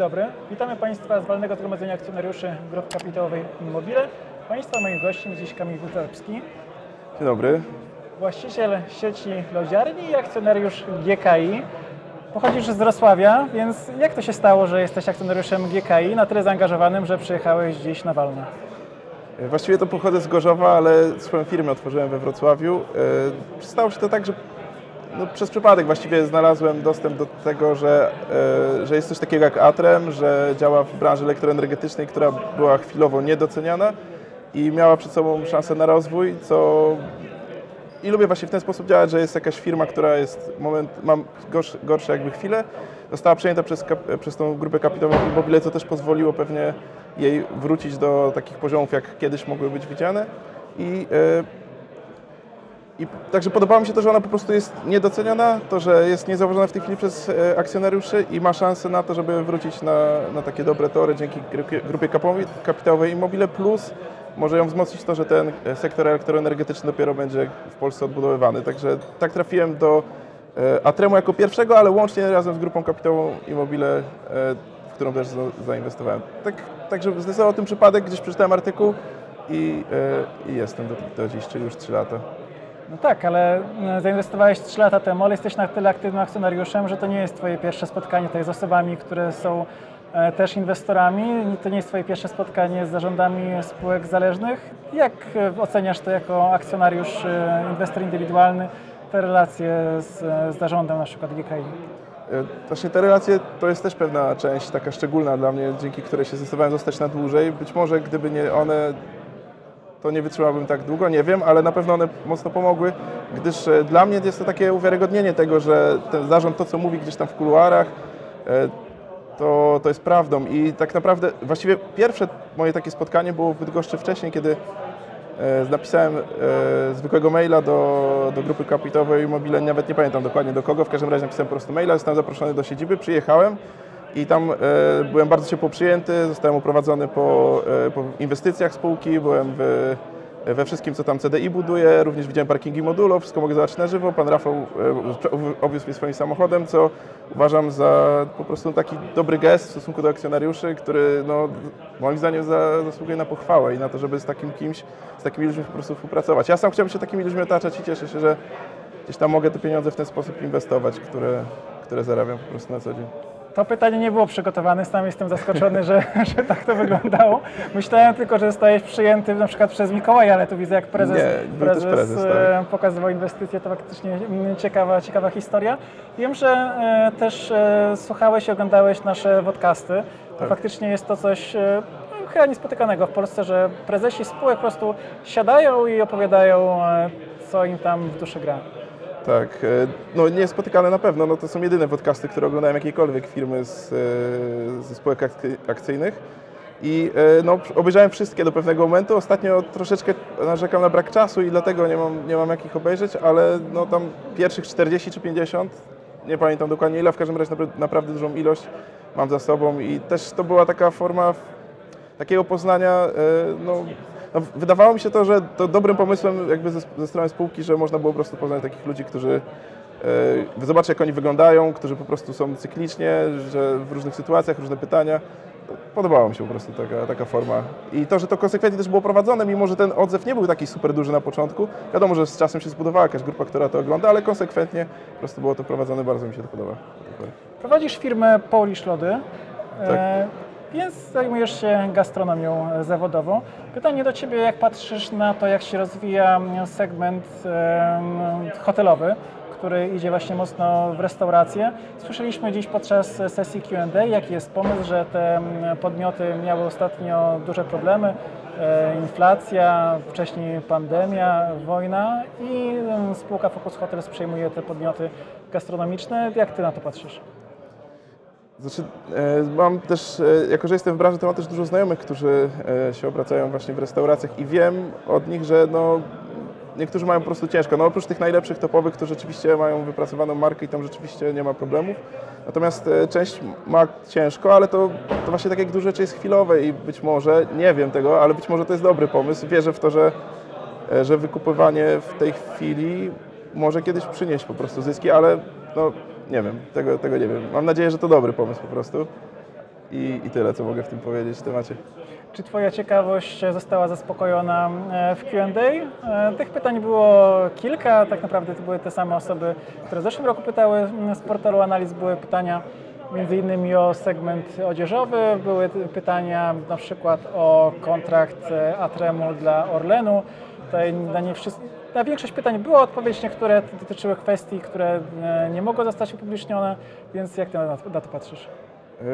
dobry, witamy Państwa z Walnego Zgromadzenia Akcjonariuszy Grupy Kapitałowej Immobile. Państwa moim gościem dziś Kamil Wutorski, Dzień dobry. właściciel sieci lodziarni i akcjonariusz GKI. Pochodzisz z Wrocławia, więc jak to się stało, że jesteś akcjonariuszem GKI na tyle zaangażowanym, że przyjechałeś dziś na Walne? Właściwie to pochodzę z Gorzowa, ale swoją firmę otworzyłem we Wrocławiu. E, Stało się to tak, że no, przez przypadek właściwie znalazłem dostęp do tego, że, e, że jest coś takiego jak Atrem, że działa w branży elektroenergetycznej, która była chwilowo niedoceniana i miała przed sobą szansę na rozwój, co i lubię właśnie w ten sposób działać, że jest jakaś firma, która jest moment, mam gorsze, gorsze jakby chwile, została przejęta przez, przez tą grupę kapitałową Immobile, co też pozwoliło pewnie jej wrócić do takich poziomów, jak kiedyś mogły być widziane. I, e, i także podobało mi się to, że ona po prostu jest niedoceniona, to, że jest niezauważona w tej chwili przez e, akcjonariuszy i ma szansę na to, żeby wrócić na, na takie dobre tory dzięki grupie, kapitałowej Immobile, plus może ją wzmocnić to, że ten e, sektor elektroenergetyczny dopiero będzie w Polsce odbudowywany. Także tak trafiłem do e, Atremu jako pierwszego, ale łącznie razem z grupą kapitałową Immobile, w którą też za- zainwestowałem. Tak, także zdecydował o tym przypadek, gdzieś przeczytałem artykuł i, i jestem do, do dziś, czyli już 3 lata. No tak, ale e, zainwestowałeś 3 lata temu, ale jesteś na tyle aktywnym akcjonariuszem, że to nie jest Twoje pierwsze spotkanie tutaj z osobami, które są e, też inwestorami. To nie jest Twoje pierwsze spotkanie z zarządami spółek zależnych. Jak e, oceniasz to jako akcjonariusz, inwestor indywidualny, te relacje z, z zarządem na przykład GKI? Właśnie te relacje to jest też pewna część taka szczególna dla mnie, dzięki której się zdecydowałem zostać na dłużej. Być może gdyby nie one, to nie wytrzymałbym tak długo, nie wiem, ale na pewno one mocno pomogły, gdyż e, dla mnie jest to takie uwiarygodnienie tego, że ten zarząd to, co mówi gdzieś tam w kuluarach, e, to, to jest prawdą. I tak naprawdę właściwie pierwsze moje takie spotkanie było w Bydgoszczy wcześniej, kiedy E, Napisałem zwykłego maila do, do grupy kapitałowej Mobile, nawet nie pamiętam dokładnie do kogo, w każdym razie napisałem po prostu maila, zostałem zaproszony do siedziby, przyjechałem i tam e, byłem bardzo ciepło przyjęty, zostałem uprowadzony po, e, po inwestycjach spółki, byłem w, we wszystkim, co tam CDI buduje, również widziałem parkingi modulo, wszystko mogę zobaczyć na żywo. Pan Rafał e, obwiózł mnie swoim samochodem, co uważam za po prostu taki dobry gest w stosunku do akcjonariuszy, który no, moim zdaniem za, zasługuje na pochwałę i na to, żeby z takim kimś, z takimi ludźmi po prostu współpracować. Ja sam chciałbym się takimi ludźmi otaczać i cieszę się, że gdzieś tam mogę te pieniądze w ten sposób inwestować, które, które zarabiam po prostu na co dzień. To pytanie nie było przygotowane, sam jestem zaskoczony, że, że tak to wyglądało. Myślałem tylko, że zostałeś przyjęty na przykład przez Mikołaja, ale tu widzę jak prezes, Nie, też prezes, tak. pokazywał inwestycje, to faktycznie mm, ciekawa, ciekawa historia. Wiem, że e, też e, słuchałeś i oglądałeś nasze podcasty. Tak. faktycznie jest to coś chyba niespotykanego w Polsce, że prezesi spółek po prostu siadają i opowiadają, co im tam w duszy gra. Tak, e, no niespotykane na pewno, no to są jedyne podcasty, które oglądałem jakiejkolwiek firmy z, e, ze spółek akcy- akcyjnych i e, no, obejrzałem wszystkie do pewnego momentu. Ostatnio troszeczkę narzekam na brak czasu i dlatego nie mam, nie mam jakich obejrzeć, ale no tam pierwszych 40 czy 50, nie pamiętam dokładnie ile, w każdym razie napra- naprawdę dużą ilość mam za sobą i też to była taka forma takiego poznania, no, no, wydawało mi się to, że to dobrym pomysłem jakby ze, ze strony spółki, że można było po prostu poznać takich ludzi, którzy e, zobaczyć jak oni wyglądają, którzy po prostu są cyklicznie, że w różnych sytuacjach, różne pytania. Podobała mi się po prostu taka, taka forma. I to, że to konsekwentnie też było prowadzone, mimo że ten odzew nie był taki super duży na początku. Wiadomo, że z czasem się zbudowała jakaś grupa, która to ogląda, ale konsekwentnie po prostu było to prowadzone, bardzo mi się to podoba. Prowadzisz firmę Polish Lody, Tak. e, więc zajmujesz się gastronomią e, zawodową. Pytanie do Ciebie, jak patrzysz na to, jak się rozwija m, segment hotelowy, który idzie właśnie mocno w restaurację. Słyszeliśmy dziś podczas sesji Q&A, jaki jest pomysł, że te m, podmioty miały ostatnio duże problemy, e, inflacja, wcześniej pandemia, wojna i em, spółka Focus Hotels przejmuje te podmioty gastronomiczne. Jak Ty na to patrzysz? Znaczy, e, mam też, e, jako że jestem w branży, to mam też dużo znajomych, którzy e, się obracają właśnie w restauracjach i wiem od nich, że no, niektórzy mają po prostu ciężko. No, oprócz tych najlepszych, topowych, to rzeczywiście mają wypracowaną markę i tam rzeczywiście nie ma problemów. Natomiast część ma ciężko, ale to, to właśnie tak jak dużo rzeczy jest chwilowe i być może, nie wiem tego, ale być może to jest dobry pomysł. Wierzę w to, że, że wykupywanie w tej chwili może kiedyś przynieść po prostu zyski, ale no, nie wiem, tego, tego nie wiem. Mam nadzieję, że to dobry pomysł po prostu. i, i tyle, co mogę w tym powiedzieć w temacie. Czy Twoja ciekawość została zaspokojona e, w Q&A? E, Tych pytań było kilka, tak naprawdę to były te same osoby, które w zeszłym roku pytały z portalu analiz, były pytania między innymi o segment odzieżowy, były pytania na przykład o kontrakt e, Atremu dla Orlenu. Tutaj nie wszyscy, na większość pytań była odpowiedź, niektóre dotyczyły kwestii, które e, nie mogą zostać upublicznione, więc jak Ty na to, na to patrzysz? E,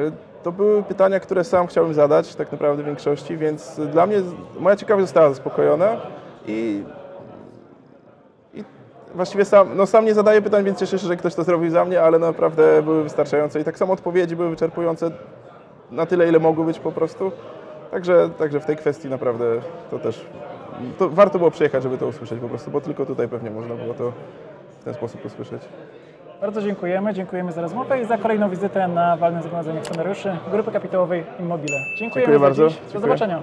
To były pytania, które sam chciałem zadać, tak naprawdę w większości, więc dla mnie moja ciekawość została zaspokojona i, i właściwie sam, no sam nie zadaję pytań, więc cieszę się, że ktoś to zrobił za mnie, ale naprawdę były wystarczające i tak samo odpowiedzi były wyczerpujące na tyle, ile mogły być po prostu. Także, także w tej kwestii naprawdę to też to warto było przyjechać, żeby to usłyszeć po prostu, bo tylko tutaj pewnie można było to w ten sposób usłyszeć. Bardzo dziękujemy. Dziękujemy za rozmowę i za kolejną wizytę na walnym zgromadzeniu akcjonariuszy Grupy Kapitałowej Immobile. Dziękujemy Dziękuję bardzo. dziś. Do Dziękuję. zobaczenia.